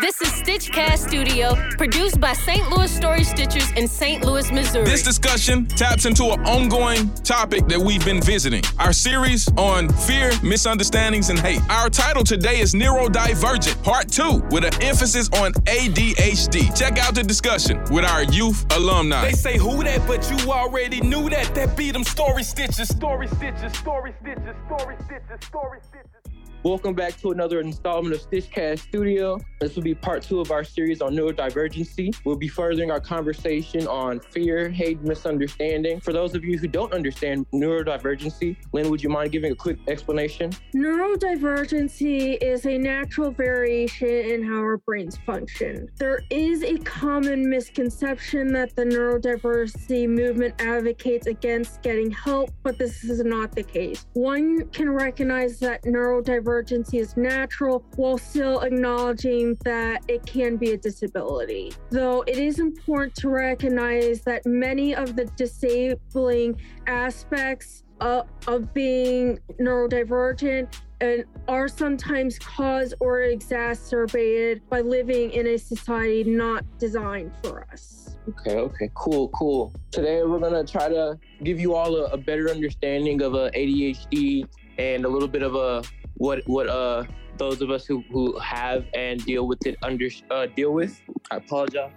This is Stitchcast Studio, produced by St. Louis Story Stitchers in St. Louis, Missouri. This discussion taps into an ongoing topic that we've been visiting. Our series on fear, misunderstandings, and hate. Our title today is Neurodivergent, Part 2, with an emphasis on ADHD. Check out the discussion with our youth alumni. They say who that, but you already knew that. That beat them story stitches, story stitches, story stitches, story stitches, story stitches. Welcome back to another installment of Stitchcast Studio. This will be part two of our series on neurodivergency. We'll be furthering our conversation on fear, hate, misunderstanding. For those of you who don't understand neurodivergency, Lynn, would you mind giving a quick explanation? Neurodivergency is a natural variation in how our brains function. There is a common misconception that the neurodiversity movement advocates against getting help, but this is not the case. One can recognize that neurodiversity is natural while still acknowledging that it can be a disability. Though it is important to recognize that many of the disabling aspects of, of being neurodivergent and are sometimes caused or exacerbated by living in a society not designed for us. Okay, okay, cool, cool. Today we're gonna try to give you all a, a better understanding of ADHD and a little bit of a what what uh those of us who who have and deal with it under uh, deal with. I apologize.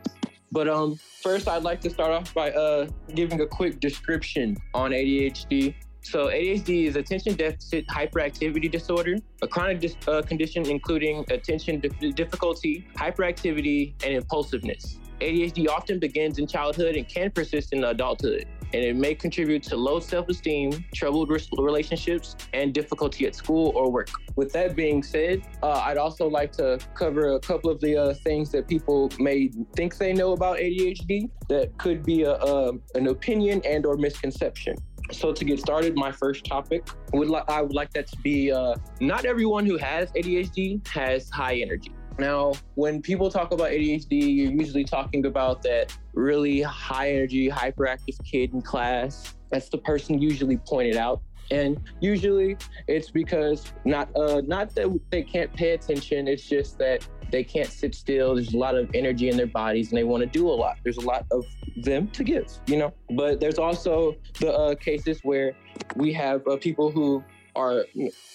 But um, first, I'd like to start off by uh, giving a quick description on ADHD. So ADHD is attention deficit hyperactivity disorder, a chronic dis- uh, condition including attention di- difficulty, hyperactivity, and impulsiveness. ADHD often begins in childhood and can persist in adulthood and it may contribute to low self esteem, troubled relationships, and difficulty at school or work. With that being said, uh, I'd also like to cover a couple of the uh, things that people may think they know about ADHD that could be a, a an opinion and or misconception. So to get started, my first topic would li- I would like that to be uh, not everyone who has ADHD has high energy. Now, when people talk about ADHD, you're usually talking about that really high energy, hyperactive kid in class. That's the person usually pointed out. And usually it's because not uh, not that they can't pay attention, it's just that they can't sit still. There's a lot of energy in their bodies and they want to do a lot. There's a lot of them to give, you know? But there's also the uh, cases where we have uh, people who are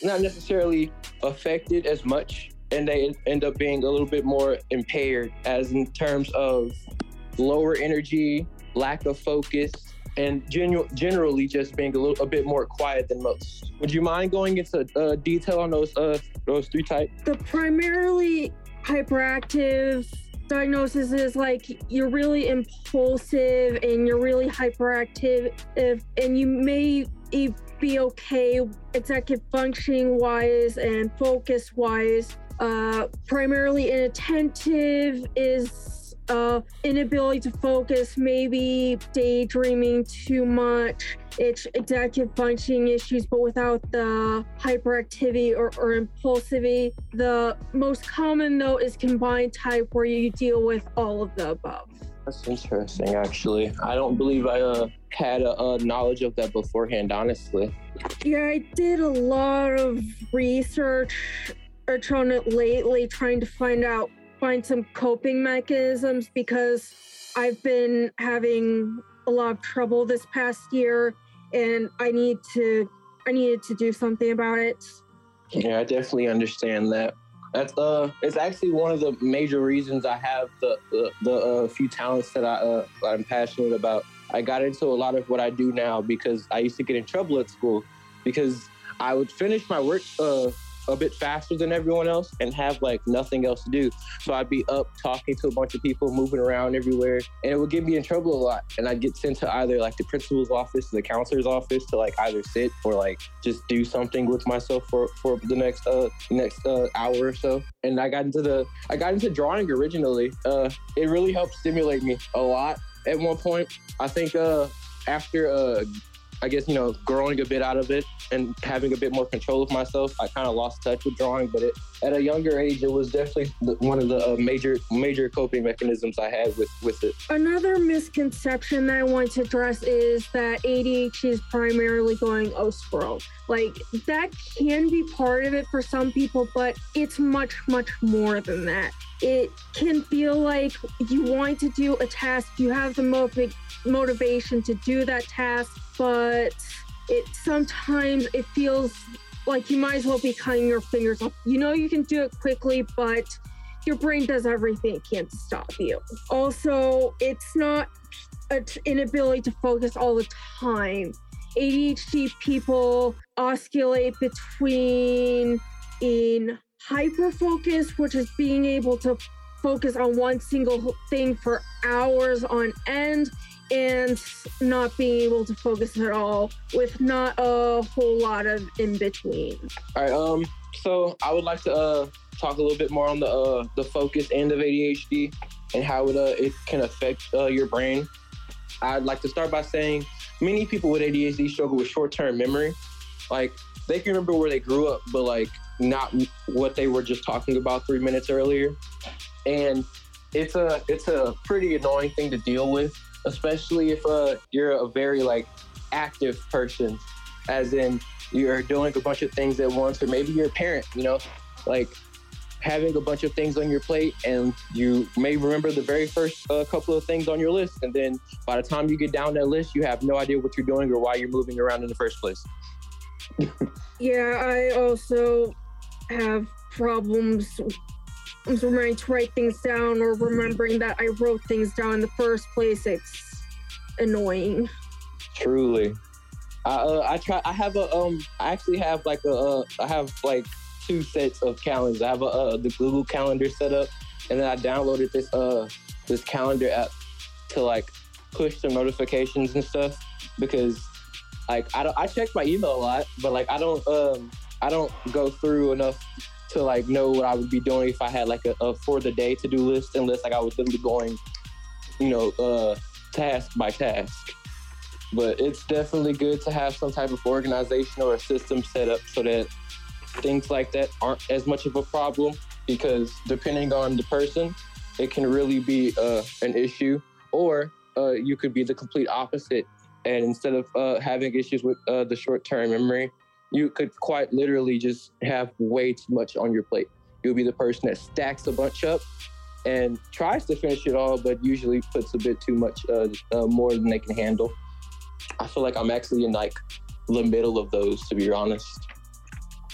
not necessarily affected as much and they end up being a little bit more impaired as in terms of lower energy, lack of focus, and genu- generally just being a little a bit more quiet than most. Would you mind going into uh, detail on those uh, those three types? The primarily hyperactive diagnosis is like you're really impulsive and you're really hyperactive if, and you may be okay executive functioning wise and focus wise uh, primarily inattentive is uh, inability to focus, maybe daydreaming too much. It's executive functioning issues, but without the hyperactivity or, or impulsivity. The most common, though, is combined type, where you deal with all of the above. That's interesting, actually. I don't believe I uh, had a, a, knowledge of that beforehand, honestly. Yeah, I did a lot of research on it lately, trying to find out, find some coping mechanisms because I've been having a lot of trouble this past year, and I need to, I needed to do something about it. Yeah, I definitely understand that. That's uh, it's actually one of the major reasons I have the the, the uh, few talents that I uh, I'm passionate about. I got into a lot of what I do now because I used to get in trouble at school because I would finish my work uh, a bit faster than everyone else and have like nothing else to do. So I'd be up talking to a bunch of people, moving around everywhere, and it would get me in trouble a lot. And I'd get sent to either like the principal's office, the counselor's office to like either sit or like just do something with myself for for the next uh next uh, hour or so. And I got into the I got into drawing originally. Uh, it really helped stimulate me a lot at one point. I think uh after uh I guess, you know, growing a bit out of it and having a bit more control of myself, I kind of lost touch with drawing. But it, at a younger age, it was definitely one of the uh, major major coping mechanisms I had with, with it. Another misconception that I want to address is that ADHD is primarily going squirrel. Like that can be part of it for some people, but it's much, much more than that. It can feel like you want to do a task, you have the motiv- motivation to do that task, but it sometimes it feels like you might as well be cutting your fingers off. You know you can do it quickly, but your brain does everything it can to stop you. Also, it's not an inability to focus all the time. ADHD people oscillate between in hyper focus, which is being able to focus on one single thing for hours on end, and not being able to focus at all with not a whole lot of in between. All right. Um. So I would like to uh talk a little bit more on the uh the focus end of ADHD and how it uh it can affect uh, your brain. I'd like to start by saying many people with ADHD struggle with short-term memory. Like they can remember where they grew up, but like not what they were just talking about three minutes earlier. And it's a it's a pretty annoying thing to deal with especially if uh, you're a very like active person, as in you're doing a bunch of things at once, or maybe you're a parent, you know, like having a bunch of things on your plate and you may remember the very first uh, couple of things on your list and then by the time you get down that list you have no idea what you're doing or why you're moving around in the first place yeah i also have problems remembering to write things down or remembering that I wrote things down in the first place. It's annoying. Truly. I uh, I try. I have a um. I actually have like a. Uh, I have like two sets of calendars. I have a uh, the Google Calendar set up, and then I downloaded this uh this calendar app to like push some notifications and stuff because like I don't I check my email a lot, but like I don't um I don't go through enough to like know what I would be doing if I had like a, a for the day to do list unless like I was literally going, you know, uh, task by task. But it's definitely good to have some type of organization or a system set up so that things like that aren't as much of a problem because depending on the person, it can really be uh, an issue or uh, you could be the complete opposite. And instead of uh, having issues with uh, the short term memory, you could quite literally just have way too much on your plate. You'll be the person that stacks a bunch up and tries to finish it all, but usually puts a bit too much uh, uh, more than they can handle. I feel like I'm actually in like the middle of those, to be honest.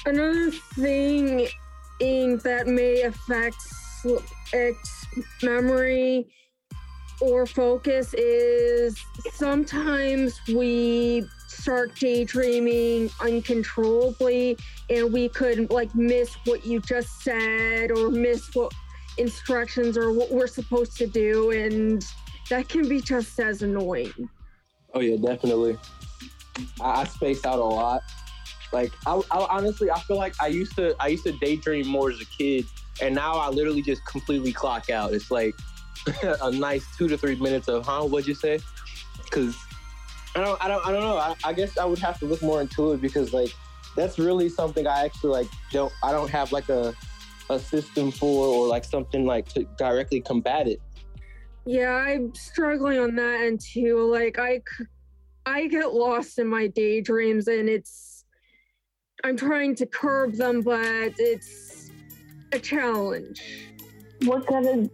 Another thing in that may affect memory or focus is sometimes we start daydreaming uncontrollably and we could like miss what you just said or miss what instructions or what we're supposed to do and that can be just as annoying. Oh yeah definitely. I, I space out a lot. Like I, I honestly i feel like i used to i used to daydream more as a kid and now i literally just completely clock out. It's like a nice two to three minutes of huh what'd you say? Because I don't, I don't, I don't know. I, I guess I would have to look more into it because like that's really something I actually like don't. I don't have like a a system for or like something like to directly combat it. Yeah, I'm struggling on that end too. Like I, I get lost in my daydreams and it's. I'm trying to curb them, but it's a challenge. What kind of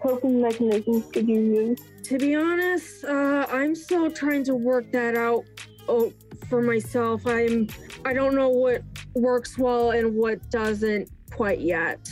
coping mechanisms could you use? To be honest, uh, I'm still trying to work that out oh, for myself. I'm I don't know what works well and what doesn't quite yet.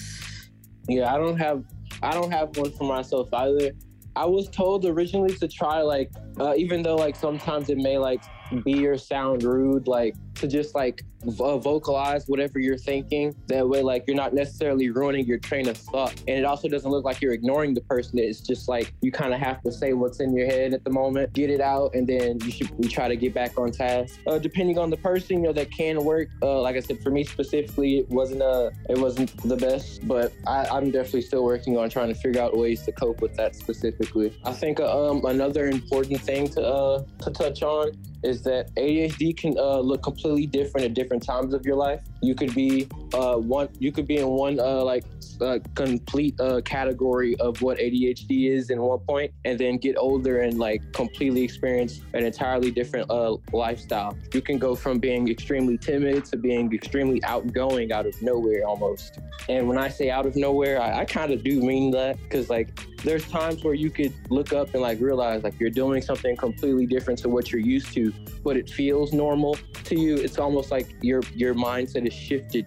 Yeah, I don't have I don't have one for myself either. I was told originally to try like uh, even though like sometimes it may like be or sound rude, like to just like uh, vocalize whatever you're thinking. That way, like you're not necessarily ruining your train of thought, and it also doesn't look like you're ignoring the person. It's just like you kind of have to say what's in your head at the moment, get it out, and then you should we try to get back on task. Uh, depending on the person, you know, that can work. Uh, like I said, for me specifically, it wasn't a it wasn't the best, but I, I'm definitely still working on trying to figure out ways to cope with that specifically. I think uh, um another important thing to uh to touch on is that ADHD can uh, look completely different at different times of your life. You could be uh, one, you could be in one uh, like uh, complete uh, category of what ADHD is in one point, and then get older and like completely experience an entirely different uh, lifestyle. You can go from being extremely timid to being extremely outgoing out of nowhere almost. And when I say out of nowhere, I, I kind of do mean that because like there's times where you could look up and like realize like you're doing something completely different to what you're used to, but it feels normal to you. It's almost like your your mindset is shifted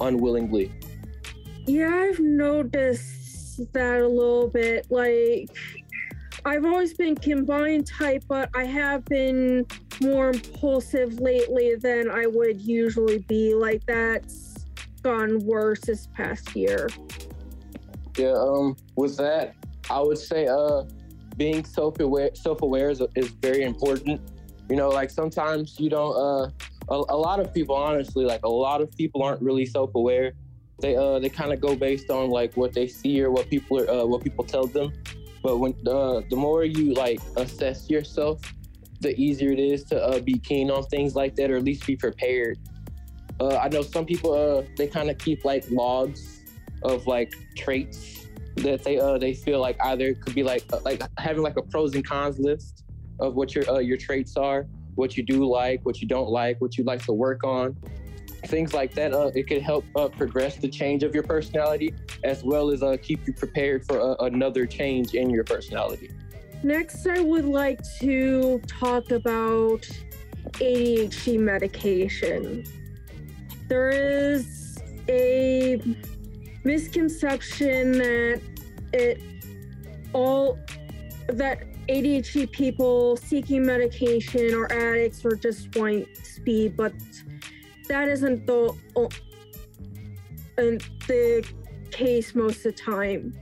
unwillingly. Yeah, I've noticed that a little bit. Like, I've always been combined type, but I have been more impulsive lately than I would usually be. Like, that's gone worse this past year. Yeah, um, with that, I would say uh being self-aware self-aware is, is very important. You know, like sometimes you don't uh a, a lot of people honestly, like a lot of people aren't really self-aware. They uh they kind of go based on like what they see or what people are uh, what people tell them. But when uh, the more you like assess yourself, the easier it is to uh, be keen on things like that or at least be prepared. Uh, I know some people uh they kind of keep like logs of like traits that they uh they feel like either it could be like uh, like having like a pros and cons list of what your uh, your traits are, what you do like, what you don't like, what you like to work on, things like that. Uh, it could help uh, progress the change of your personality as well as uh, keep you prepared for uh, another change in your personality. Next, I would like to talk about ADHD medication. There is a misconception that it all that ADHD people seeking medication or addicts or just want speed, but that isn't the and the case most of the time.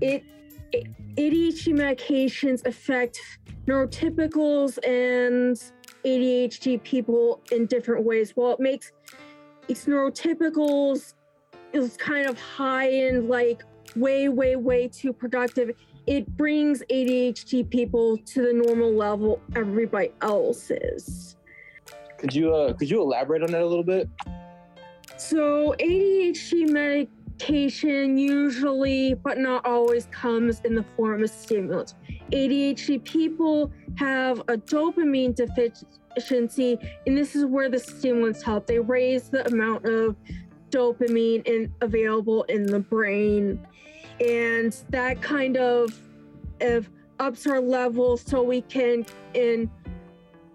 It, it ADHD medications affect neurotypicals and ADHD people in different ways. Well, it makes it's neurotypicals is kind of high and like way, way, way too productive. It brings ADHD people to the normal level everybody else is. Could you uh could you elaborate on that a little bit? So ADHD medication usually, but not always, comes in the form of stimulants. ADHD people have a dopamine deficiency, and this is where the stimulants help. They raise the amount of dopamine in, available in the brain, and that kind of, of ups our levels so we can in,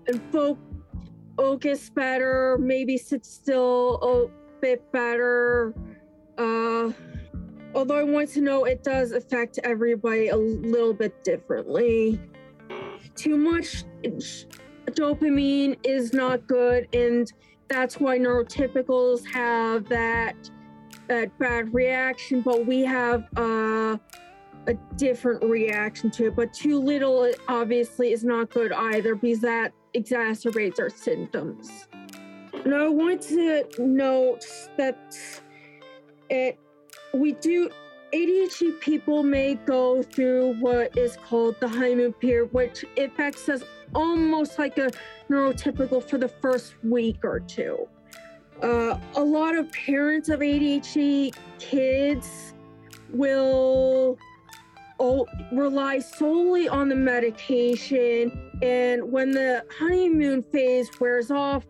in fo- focus better, maybe sit still a bit better. Uh, although I want to know it does affect everybody a little bit differently. Too much dopamine is not good, and that's why neurotypicals have that that bad reaction, but we have uh, a different reaction to it. But too little obviously is not good either because that exacerbates our symptoms. Now I want to note that it we do ADHD people may go through what is called the honeymoon period, which affects us almost like a neurotypical for the first week or two. Uh, a lot of parents of ADHD kids will oh, rely solely on the medication, and when the honeymoon phase wears off,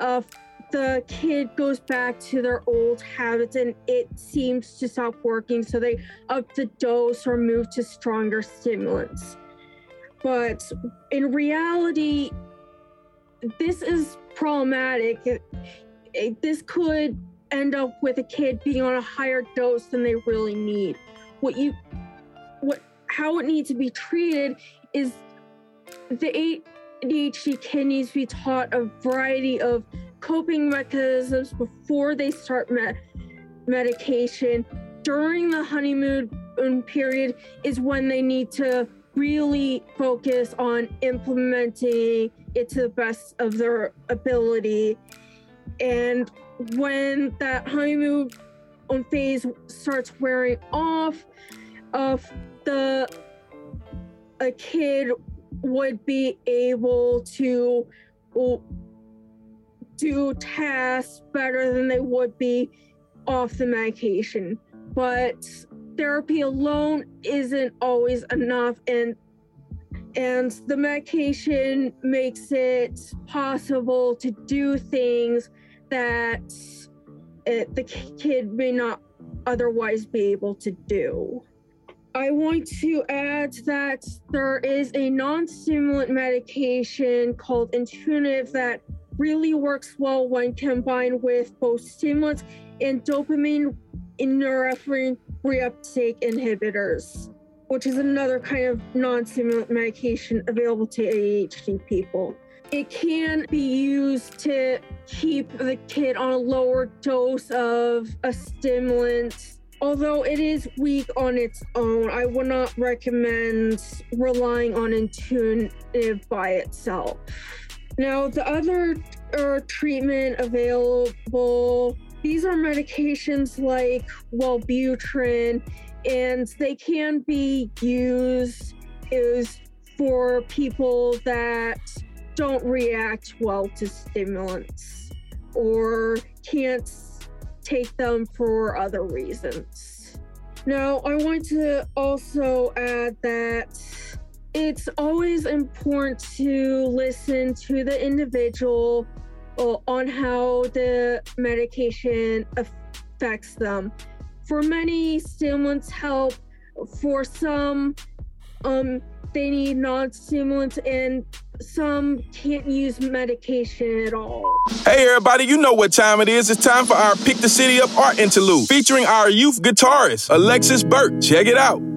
uh, the kid goes back to their old habits and it seems to stop working, so they up the dose or move to stronger stimulants. But in reality, this is problematic. It, this could end up with a kid being on a higher dose than they really need. What you, what, how it needs to be treated is the ADHD kid needs to be taught a variety of coping mechanisms before they start med- medication during the honeymoon period is when they need to really focus on implementing it to the best of their ability. And when that honeymoon on phase starts wearing off, of the a kid would be able to do tasks better than they would be off the medication. But therapy alone isn't always enough and and the medication makes it possible to do things that it, the kid may not otherwise be able to do. I want to add that there is a non stimulant medication called Intuniv that really works well when combined with both stimulants and dopamine norepinephrine reuptake inhibitors, which is another kind of non stimulant medication available to ADHD people. It can be used to keep the kid on a lower dose of a stimulant. Although it is weak on its own, I would not recommend relying on Intuniv by itself. Now, the other uh, treatment available, these are medications like Wellbutrin, and they can be used is for people that don't react well to stimulants or can't take them for other reasons. Now, I want to also add that it's always important to listen to the individual uh, on how the medication affects them. For many, stimulants help. For some, um, they need non-stimulants, and some can't use medication at all. Hey, everybody, you know what time it is. It's time for our Pick the City Up art interlude featuring our youth guitarist, Alexis Burke. Check it out.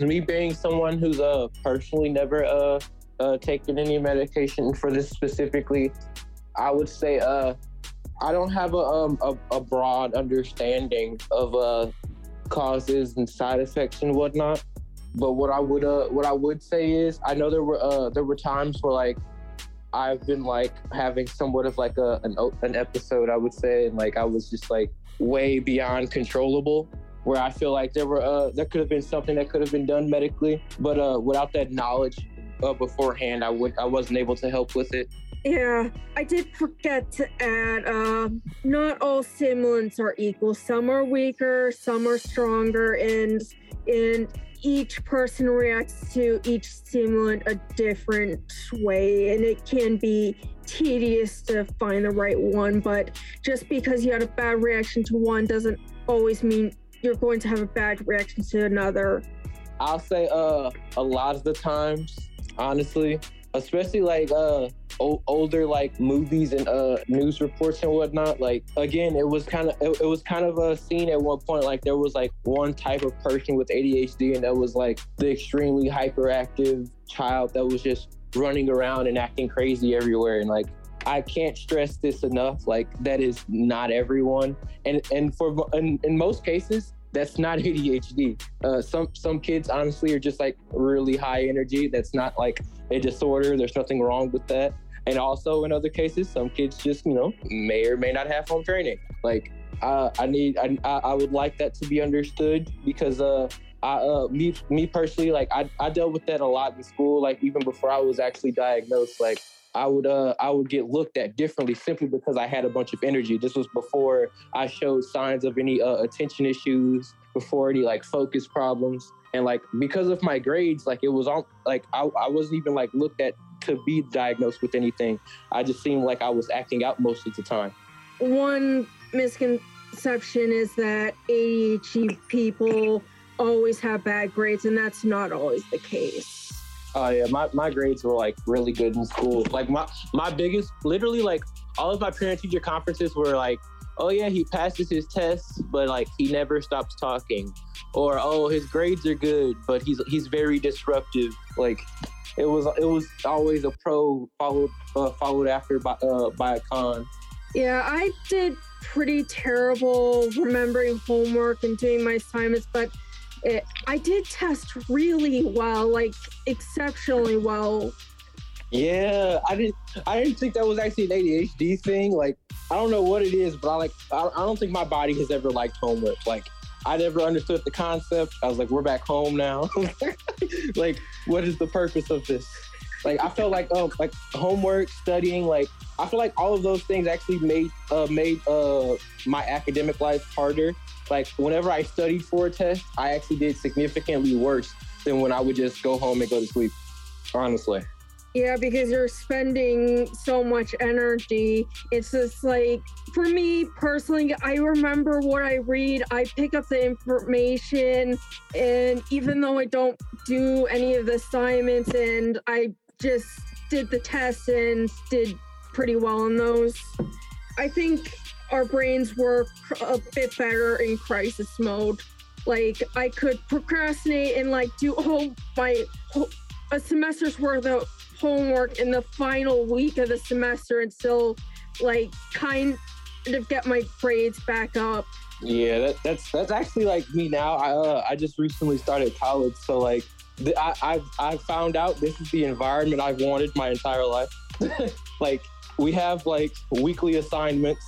Me being someone who's uh personally never uh, uh taken any medication for this specifically, I would say uh I don't have a um a, a broad understanding of uh causes and side effects and whatnot. But what I would uh what I would say is I know there were uh there were times where like I've been like having somewhat of like a an, an episode I would say and like I was just like way beyond controllable where I feel like there were uh, there could have been something that could have been done medically, but uh, without that knowledge uh, beforehand, I would I wasn't able to help with it. Yeah, I did forget to add. Uh, not all stimulants are equal. Some are weaker, some are stronger, and and each person reacts to each stimulant a different way, and it can be tedious to find the right one. But just because you had a bad reaction to one doesn't always mean you're going to have a bad reaction to another? I'll say uh a lot of the times, honestly, especially like uh o- older like movies and uh news reports and whatnot. Like again, it was kind of it, it was kind of a scene at one point. Like there was like one type of person with ADHD, and that was like the extremely hyperactive child that was just running around and acting crazy everywhere and like I can't stress this enough. Like that is not everyone, and and for in, in most cases, that's not ADHD. Uh, some some kids honestly are just like really high energy. That's not like a disorder. There's nothing wrong with that. And also in other cases, some kids just you know may or may not have home training. Like uh, I need I, I would like that to be understood because uh I, uh, me, me personally, like I, I dealt with that a lot in school. Like even before I was actually diagnosed, like I would, uh, I would get looked at differently simply because I had a bunch of energy. This was before I showed signs of any uh, attention issues, before any like focus problems, and like because of my grades, like it was all like I, I wasn't even like looked at to be diagnosed with anything. I just seemed like I was acting out most of the time. One misconception is that ADHD people always have bad grades, and that's not always the case. Oh yeah, my, my grades were like really good in school. Like my my biggest, literally like all of my parent teacher conferences were like, oh yeah, he passes his tests, but like he never stops talking, or oh his grades are good, but he's he's very disruptive. Like it was it was always a pro followed uh, followed after by uh, by a con. Yeah, I did pretty terrible remembering homework and doing my assignments, but it, I did test really well, like exceptionally well. Yeah, I didn't. I didn't think that was actually an ADHD thing. Like, I don't know what it is, but I like. I, I don't think my body has ever liked homework. Like, I never understood the concept. I was like, we're back home now. like, what is the purpose of this? Like, I felt like, um, like homework, studying, like, I feel like all of those things actually made uh, made uh, my academic life harder like whenever I studied for a test, I actually did significantly worse than when I would just go home and go to sleep. Honestly. Yeah, because you're spending so much energy. It's just like, for me personally, I remember what I read, I pick up the information, and even though I don't do any of the assignments and I just did the tests and did pretty well in those, I think our brains work a bit better in crisis mode. Like I could procrastinate and like do all my a semester's worth of homework in the final week of the semester and still like kind of get my grades back up. Yeah, that, that's that's actually like me now. I uh, I just recently started college, so like the, I I've I found out this is the environment I've wanted my entire life. like we have like weekly assignments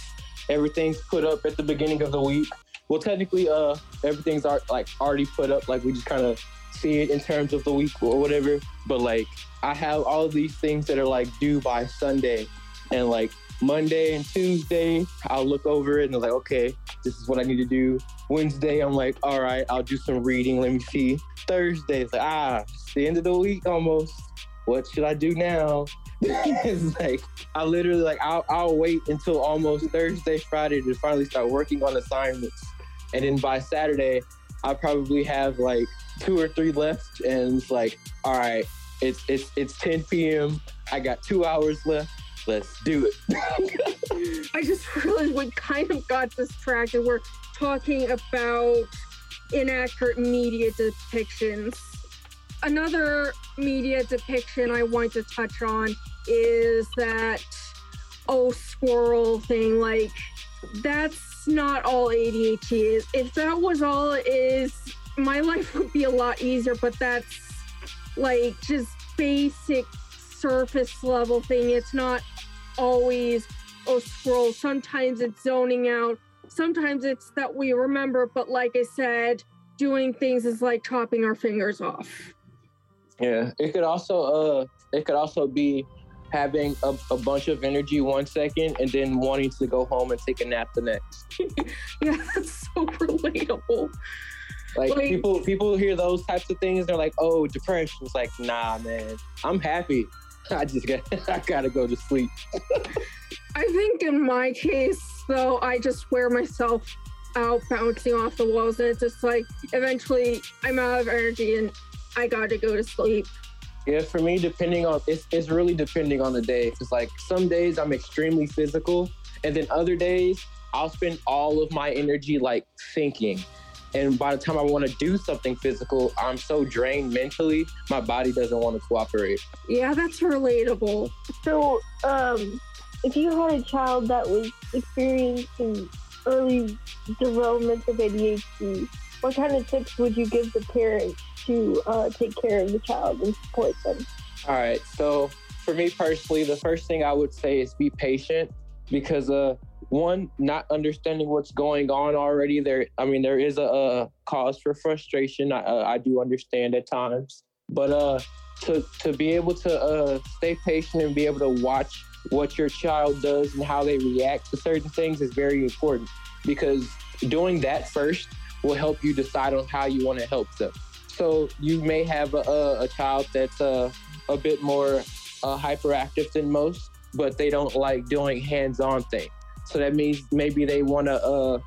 everything's put up at the beginning of the week. Well, technically, uh, everything's are, like already put up. Like we just kind of see it in terms of the week or whatever. But like I have all these things that are like due by Sunday, and like Monday and Tuesday, I'll look over it and I'm like, okay, this is what I need to do. Wednesday, I'm like, all right, I'll do some reading. Let me see. Thursday, it's like, ah, it's the end of the week almost. What should I do now? it's like I literally like I'll, I'll wait until almost Thursday, Friday to finally start working on assignments, and then by Saturday, I probably have like two or three left, and it's like, all right, it's it's it's 10 p.m. I got two hours left. Let's do it. I just really we kind of got distracted. We're talking about inaccurate media depictions another media depiction I want to touch on is that oh squirrel thing. Like that's not all ADHD is. If that was all it is, my life would be a lot easier. But that's like just basic surface level thing. It's not always oh squirrel. Sometimes it's zoning out. Sometimes it's that we remember, but like I said, doing things is like chopping our fingers off. Yeah, it could also uh, it could also be having a, a, bunch of energy one second and then wanting to go home and take a nap the next. yeah, that's so relatable. Like, like, people people hear those types of things, they're like, "Oh, depression." It's like, nah, man, I'm happy. I just got I gotta go to sleep. I think in my case, though, I just wear myself out bouncing off the walls, and it's just like eventually I'm out of energy and I gotta go to sleep. Yeah, for me, depending on it's, it's really depending on the day. It's like some days I'm extremely physical, and then other days I'll spend all of my energy like thinking. And by the time I want to do something physical, I'm so drained mentally, my body doesn't want to cooperate. Yeah, that's relatable. So, um, if you had a child that was experiencing early development of ADHD, what kind of tips would you give the parents to uh, take care of the child and support them? All right. So for me personally, the first thing I would say is be patient because uh one not understanding what's going on already there i mean there is a, a cause for frustration I, uh, I do understand at times but uh to to be able to uh stay patient and be able to watch what your child does and how they react to certain things is very important because doing that first will help you decide on how you want to help them. So you may have a, a, child that's uh, a bit more uh, hyperactive than most but they don't like doing hands-on things so that means maybe they want to uh,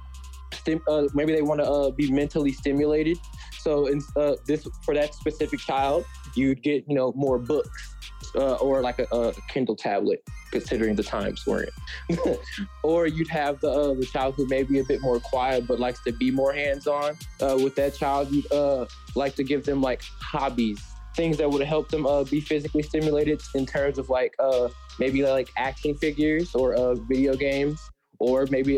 stim- uh, maybe they want to uh, be mentally stimulated. So in uh, this for that specific child, you'd get you know more books uh, or like a, a, Kindle tablet, considering the times we're in. or you'd have the uh, the child who may be a bit more quiet but likes to be more hands-on. Uh, with that child, you'd uh, like to give them like hobbies, things that would help them uh, be physically stimulated in terms of like uh, maybe like action figures or uh, video games, or maybe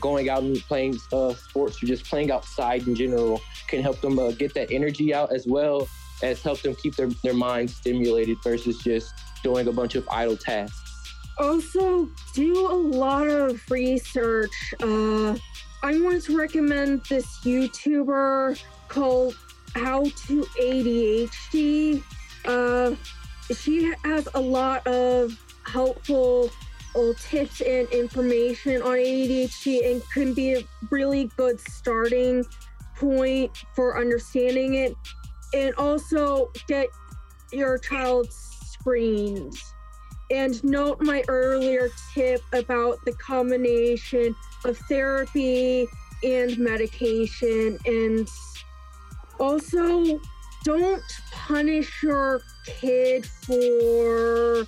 going out and playing sports or just playing outside in general can help them get that energy out as well as help them keep their, their mind stimulated versus just doing a bunch of idle tasks. Also, do a lot of research. Uh, I want to recommend this YouTuber called How to ADHD. Uh, she has a lot of helpful uh, tips and information on ADHD and can be a really good starting point for understanding it. And also get your child screened. And note my earlier tip about the combination of therapy and medication. And also, don't punish your kid for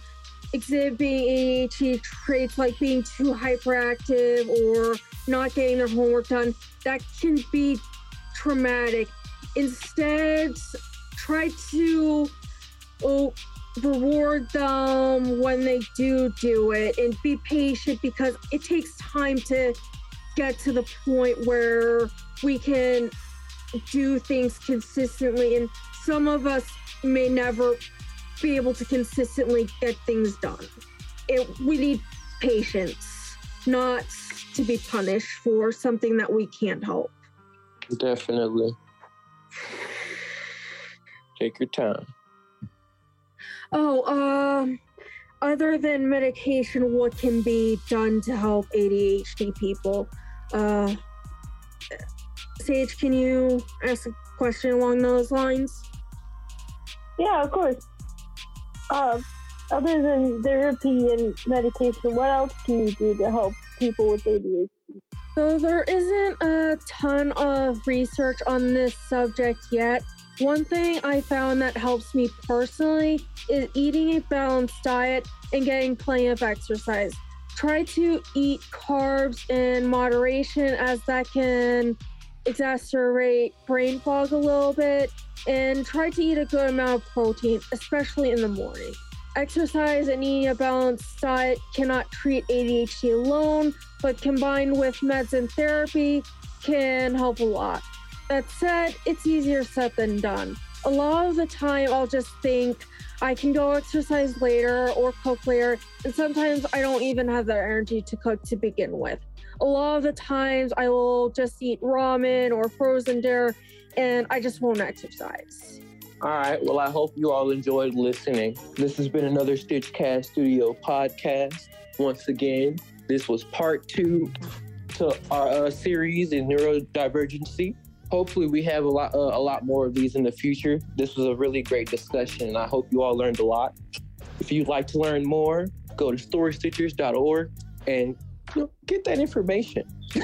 exhibiting ADHD traits like being too hyperactive or not getting their homework done. That can be traumatic. Instead, try to oh, reward them when they do do it and be patient because it takes time to get to the point where we can do things consistently and some of us may never be able to consistently get things done. It, we need patience, not to be punished for something that we can't help. Definitely. Take your time. Oh, um, other than medication, what can be done to help ADHD people? Uh, Sage, can you ask a question along those lines? Yeah, of course. Uh, other than therapy and medication, what else can you do to help people with ADHD? So, there isn't a ton of research on this subject yet. One thing I found that helps me personally is eating a balanced diet and getting plenty of exercise. Try to eat carbs in moderation, as that can exacerbate brain fog a little bit and try to eat a good amount of protein, especially in the morning. Exercise and eating a balanced diet cannot treat ADHD alone, but combined with meds and therapy can help a lot. That said, it's easier said than done. A lot of the time, I'll just think I can go exercise later or cook later, and sometimes I don't even have the energy to cook to begin with. A lot of the times, I will just eat ramen or frozen dinner and I just won't exercise. All right. Well, I hope you all enjoyed listening. This has been another Stitchcast Studio podcast. Once again, this was part two to our uh, series in neurodivergency. Hopefully, we have a lot, uh, a lot more of these in the future. This was a really great discussion, and I hope you all learned a lot. If you'd like to learn more, go to storystitchers.org and you know, get that information.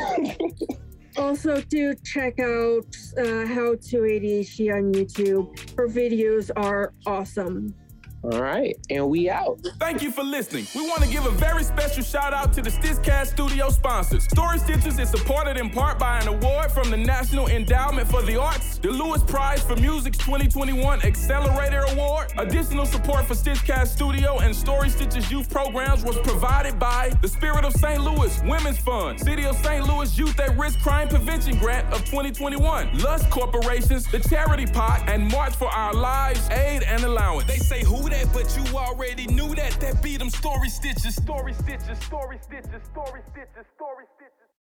Also, do check out uh, How to ADHD on YouTube. Her videos are awesome. All right, and we out. Thank you for listening. We want to give a very special shout out to the Stitchcast Studio sponsors. Story Stitchers is supported in part by an award from the National Endowment for the Arts, the Lewis Prize for Music's 2021 Accelerator Award. Additional support for Stitchcast Studio and Story Stitchers youth programs was provided by the Spirit of St. Louis Women's Fund, City of St. Louis Youth at Risk Crime Prevention Grant of 2021, Lush Corporations, the Charity Pot, and March for Our Lives Aid and Allowance. They say who that, but you already knew that. That beat them story stitches, story stitches, story stitches, story stitches, story stitches.